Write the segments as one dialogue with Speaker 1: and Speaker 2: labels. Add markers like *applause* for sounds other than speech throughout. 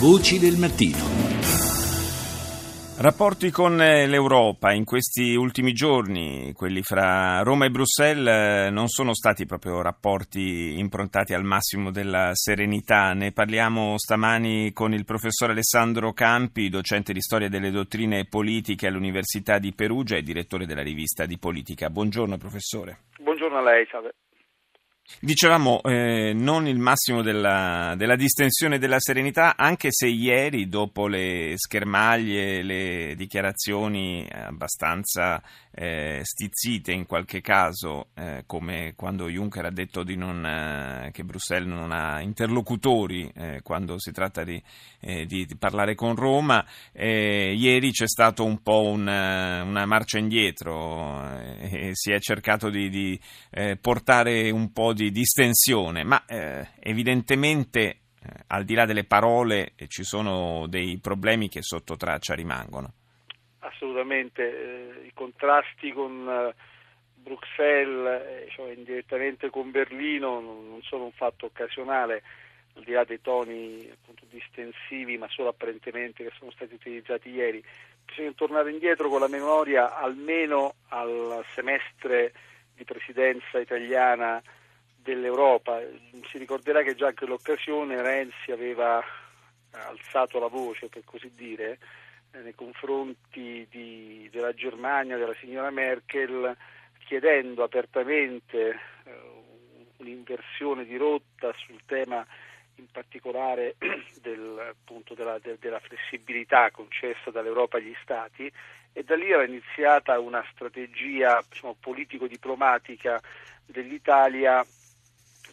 Speaker 1: Voci del mattino.
Speaker 2: Rapporti con eh, l'Europa in questi ultimi giorni, quelli fra Roma e Bruxelles, eh, non sono stati proprio rapporti improntati al massimo della serenità. Ne parliamo stamani con il professor Alessandro Campi, docente di storia delle dottrine politiche all'Università di Perugia e direttore della rivista di politica. Buongiorno professore.
Speaker 3: Buongiorno a lei, salve.
Speaker 2: Dicevamo eh, non il massimo della, della, distensione e della serenità, anche se ieri, dopo le schermaglie, le dichiarazioni abbastanza eh, stizzite in qualche caso, eh, come quando Juncker ha detto non, eh, che Bruxelles non ha interlocutori eh, quando si tratta di, eh, di, di parlare con Roma, ieri c'è stato un po' una, una marcia indietro e si è cercato di, di portare un po' di distensione, ma eh, evidentemente eh, al di là delle parole eh, ci sono dei problemi che sotto traccia rimangono.
Speaker 3: Assolutamente, eh, i contrasti con eh, Bruxelles, cioè indirettamente con Berlino, non sono un fatto occasionale, al di là dei toni appunto, distensivi, ma solo apparentemente che sono stati utilizzati ieri. Bisogna tornare indietro con la memoria almeno al semestre di presidenza italiana dell'Europa. Si ricorderà che già in quell'occasione Renzi aveva alzato la voce, per così dire, eh, nei confronti di, della Germania, della signora Merkel, chiedendo apertamente eh, un'inversione di rotta sul tema in particolare *clears throat* del, appunto, della, de, della, flessibilità concessa dall'Europa agli Stati e da lì era iniziata una strategia diciamo, politico-diplomatica dell'Italia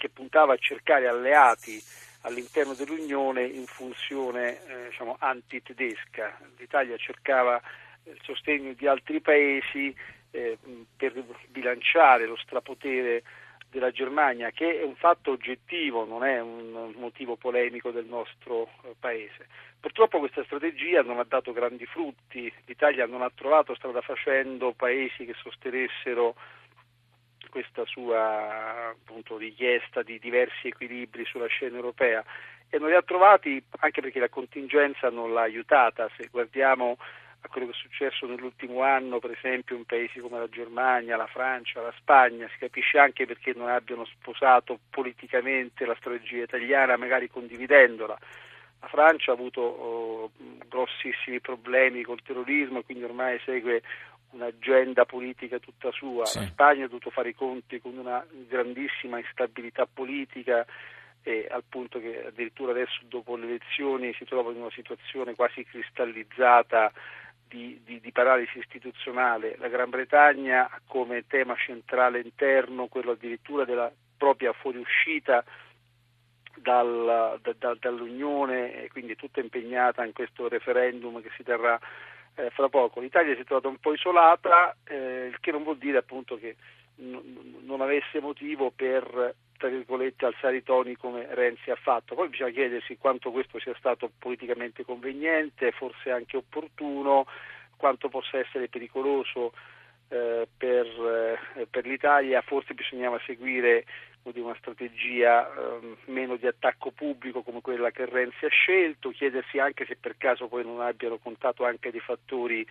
Speaker 3: che puntava a cercare alleati all'interno dell'Unione in funzione eh, diciamo, antitedesca. L'Italia cercava il sostegno di altri paesi eh, per bilanciare lo strapotere della Germania, che è un fatto oggettivo, non è un motivo polemico del nostro eh, paese. Purtroppo questa strategia non ha dato grandi frutti, l'Italia non ha trovato strada facendo paesi che sostenessero questa sua appunto, richiesta di diversi equilibri sulla scena europea e non li ha trovati anche perché la contingenza non l'ha aiutata. Se guardiamo a quello che è successo nell'ultimo anno, per esempio in paesi come la Germania, la Francia, la Spagna, si capisce anche perché non abbiano sposato politicamente la strategia italiana, magari condividendola. La Francia ha avuto oh, grossissimi problemi col terrorismo e quindi ormai segue un'agenda politica tutta sua. Sì. La Spagna ha dovuto fare i conti con una grandissima instabilità politica e al punto che addirittura adesso dopo le elezioni si trova in una situazione quasi cristallizzata di, di, di paralisi istituzionale. La Gran Bretagna ha come tema centrale interno quello addirittura della propria fuoriuscita dal, da, da, dall'Unione e quindi tutta impegnata in questo referendum che si terrà eh, fra poco. L'Italia si è trovata un po' isolata, eh, il che non vuol dire appunto che n- non avesse motivo per tra virgolette alzare i toni come Renzi ha fatto. Poi bisogna chiedersi quanto questo sia stato politicamente conveniente, forse anche opportuno, quanto possa essere pericoloso eh, per, eh, per, l'Italia, forse bisognava seguire una strategia eh, meno di attacco pubblico come quella che Renzi ha scelto, chiedersi anche se per caso poi non abbiano contato anche dei fattori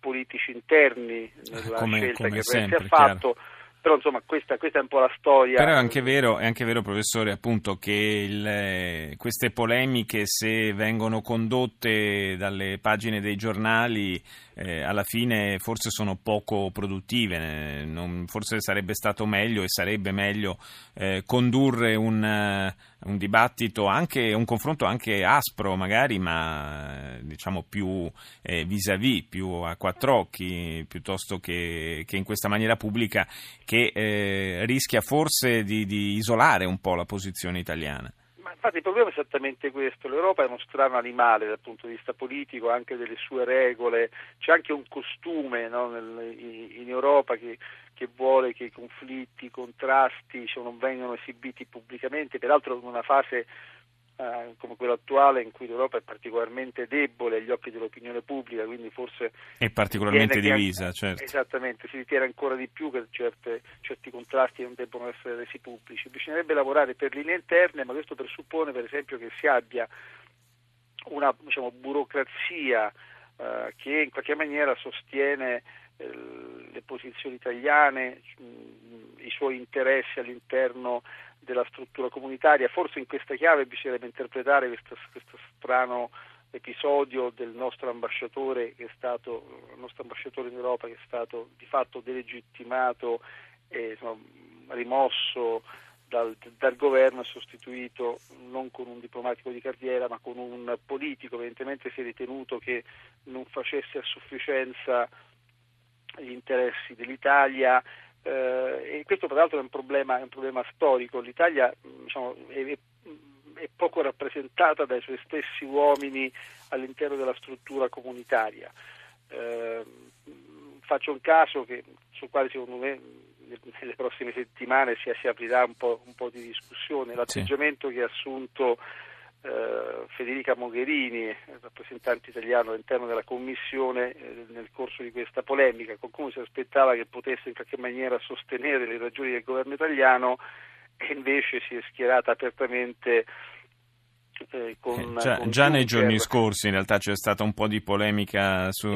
Speaker 3: politici interni nella come, scelta come che sempre, Renzi ha fatto. Chiaro però insomma questa, questa, è un po' la storia.
Speaker 2: Però è anche vero, è anche vero professore, appunto, che il, queste polemiche, se vengono condotte dalle pagine dei giornali, eh, alla fine forse sono poco produttive. Non, forse sarebbe stato meglio e sarebbe meglio eh, condurre un, un, dibattito, anche, un confronto anche aspro magari, ma diciamo più eh, vis-à-vis, più a quattro occhi, piuttosto che, che in questa maniera pubblica che eh, rischia forse di, di isolare un po' la posizione italiana.
Speaker 3: Infatti il problema è esattamente questo, l'Europa è uno strano animale dal punto di vista politico, anche delle sue regole, c'è anche un costume no, nel, in Europa che, che, vuole che i conflitti, i contrasti cioè, non vengano esibiti pubblicamente, peraltro in una fase eh, come quello attuale in cui l'Europa è particolarmente debole agli occhi dell'opinione pubblica, quindi forse...
Speaker 2: È particolarmente divisa,
Speaker 3: che,
Speaker 2: certo.
Speaker 3: Esattamente, si ritiene ancora di più che certe, certi contrasti non debbano essere resi pubblici. Bisognerebbe lavorare per linee interne, ma questo presuppone per esempio che si abbia una diciamo, burocrazia eh, che in qualche maniera sostiene le posizioni italiane, mh, i suoi interessi all'interno della struttura comunitaria. Forse in questa chiave bisognerebbe interpretare questo, questo strano episodio del nostro ambasciatore, stato, il nostro ambasciatore in Europa che è stato di fatto delegittimato e insomma, rimosso dal, dal, governo e sostituito non con un diplomatico di carriera ma con un politico, evidentemente si è ritenuto che non facesse a sufficienza gli interessi dell'Italia eh, e questo peraltro è un problema, è un problema storico, l'Italia diciamo, è, è poco rappresentata dai suoi stessi uomini all'interno della struttura comunitaria. Eh, faccio un caso che, sul quale secondo me *laughs* nelle prossime settimane si, si aprirà un po', un po', di discussione. L'atteggiamento sì. che ha assunto eh, Federica Mogherini, rappresentante italiano all'interno della Commissione, eh, nel corso di questa polemica. Qualcuno si aspettava che potesse in qualche maniera sostenere le ragioni del governo italiano e invece si è schierata apertamente
Speaker 2: eh, con, già, con già nei giorni scorsi in realtà c'è stata un po' di polemica su,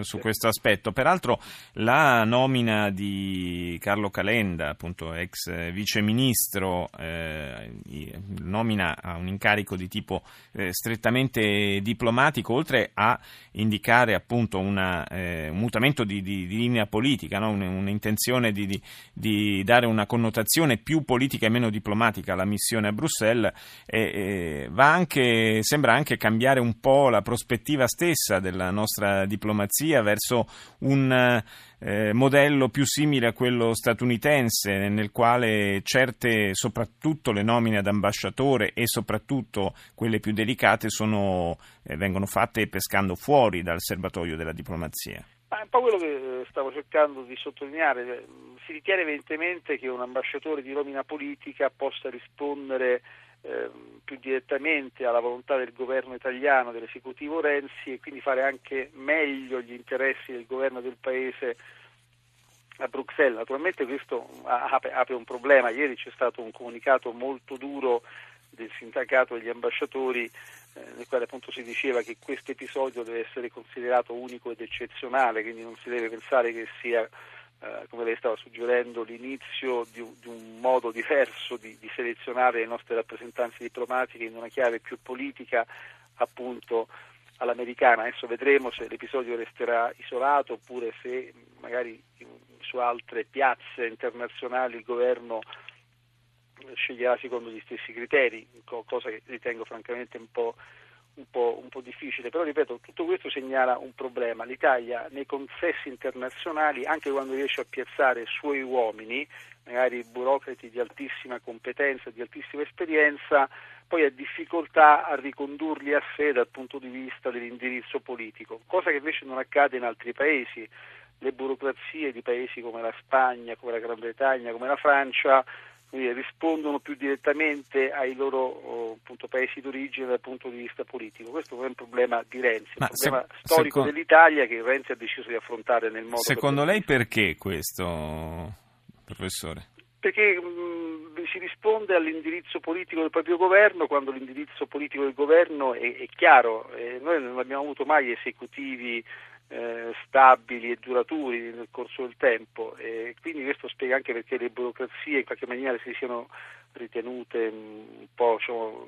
Speaker 2: su, questo aspetto. Peraltro la nomina di Carlo Calenda, appunto ex viceministro, eh, nomina a un incarico di tipo eh, strettamente diplomatico, oltre a indicare appunto una, eh, un mutamento di, di, di linea politica, no? un'intenzione di, di, dare una connotazione più politica e meno diplomatica alla missione a Bruxelles, va anche, sembra anche cambiare un po' la prospettiva stessa della nostra diplomazia verso un eh, modello più simile a quello statunitense, nel quale certe, soprattutto le nomine ad ambasciatore e soprattutto quelle più delicate, sono, eh, vengono fatte pescando fuori dal serbatoio della diplomazia.
Speaker 3: Ma è un po' quello che stavo cercando di sottolineare. Si ritiene evidentemente che un ambasciatore di nomina politica possa rispondere eh, più direttamente alla volontà del governo italiano, dell'esecutivo Renzi e quindi fare anche meglio gli interessi del governo del paese a Bruxelles. Naturalmente questo apre, apre un problema. Ieri c'è stato un comunicato molto duro del sindacato degli ambasciatori eh, nel quale appunto si diceva che questo episodio deve essere considerato unico ed eccezionale, quindi non si deve pensare che sia eh, come lei stava suggerendo, l'inizio di, di un modo diverso di, di, selezionare le nostre rappresentanze diplomatiche in una chiave più politica, appunto all'americana. Adesso vedremo se l'episodio resterà isolato oppure se magari su altre piazze internazionali il governo sceglierà secondo gli stessi criteri, cosa che ritengo francamente un po' un po', un po', difficile, però ripeto, tutto questo segnala un problema. L'Italia nei consessi internazionali, anche quando riesce a piazzare suoi uomini, magari burocrati di altissima competenza, di altissima esperienza, poi ha difficoltà a ricondurli a sé dal punto di vista dell'indirizzo politico, cosa che invece non accade in altri paesi. Le burocrazie di paesi come la Spagna, come la Gran Bretagna, come la Francia rispondono più direttamente ai loro oh, appunto, paesi d'origine dal punto di vista politico. Questo non è un problema di Renzi, è un problema se, storico secondo, dell'Italia che Renzi ha deciso di affrontare nel modo
Speaker 2: Secondo lei perché questo, professore?
Speaker 3: Perché mh, si risponde all'indirizzo politico del proprio governo quando l'indirizzo politico del governo è, è chiaro. Eh, noi non abbiamo avuto mai esecutivi eh, stabili e duraturi nel corso del tempo e quindi questo spiega anche perché le burocrazie in qualche maniera si siano ritenute mm, un po' diciamo,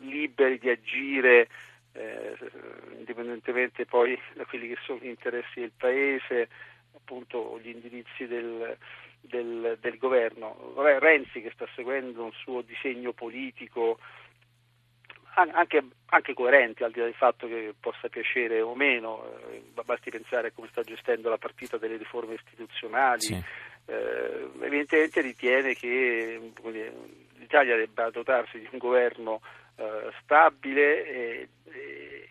Speaker 3: liberi di agire eh, indipendentemente poi da quelli che sono gli interessi del paese, appunto gli indirizzi del, del, del governo. Renzi che sta seguendo un suo disegno politico anche, anche, coerenti al di là del fatto che possa piacere o meno, eh, basti pensare a come sta gestendo la partita delle riforme istituzionali, sì. eh, evidentemente ritiene che dire, l'Italia debba dotarsi di un governo eh, stabile e,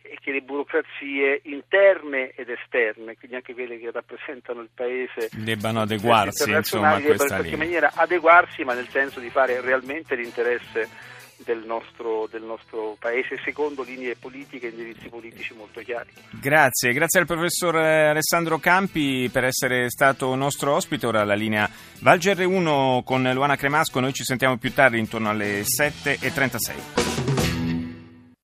Speaker 3: e, che le burocrazie interne ed esterne, quindi anche quelle che rappresentano il Paese,
Speaker 2: debbano adeguarsi insomma, a questa
Speaker 3: in qualche maniera adeguarsi, ma nel senso di fare realmente l'interesse del nostro, del nostro, paese secondo linee politiche e indirizzi politici molto chiari.
Speaker 2: Grazie, grazie al professor Alessandro Campi per essere stato nostro ospite. Ora la linea Valger 1 con Luana Cremasco, noi ci sentiamo più tardi intorno alle 7.36.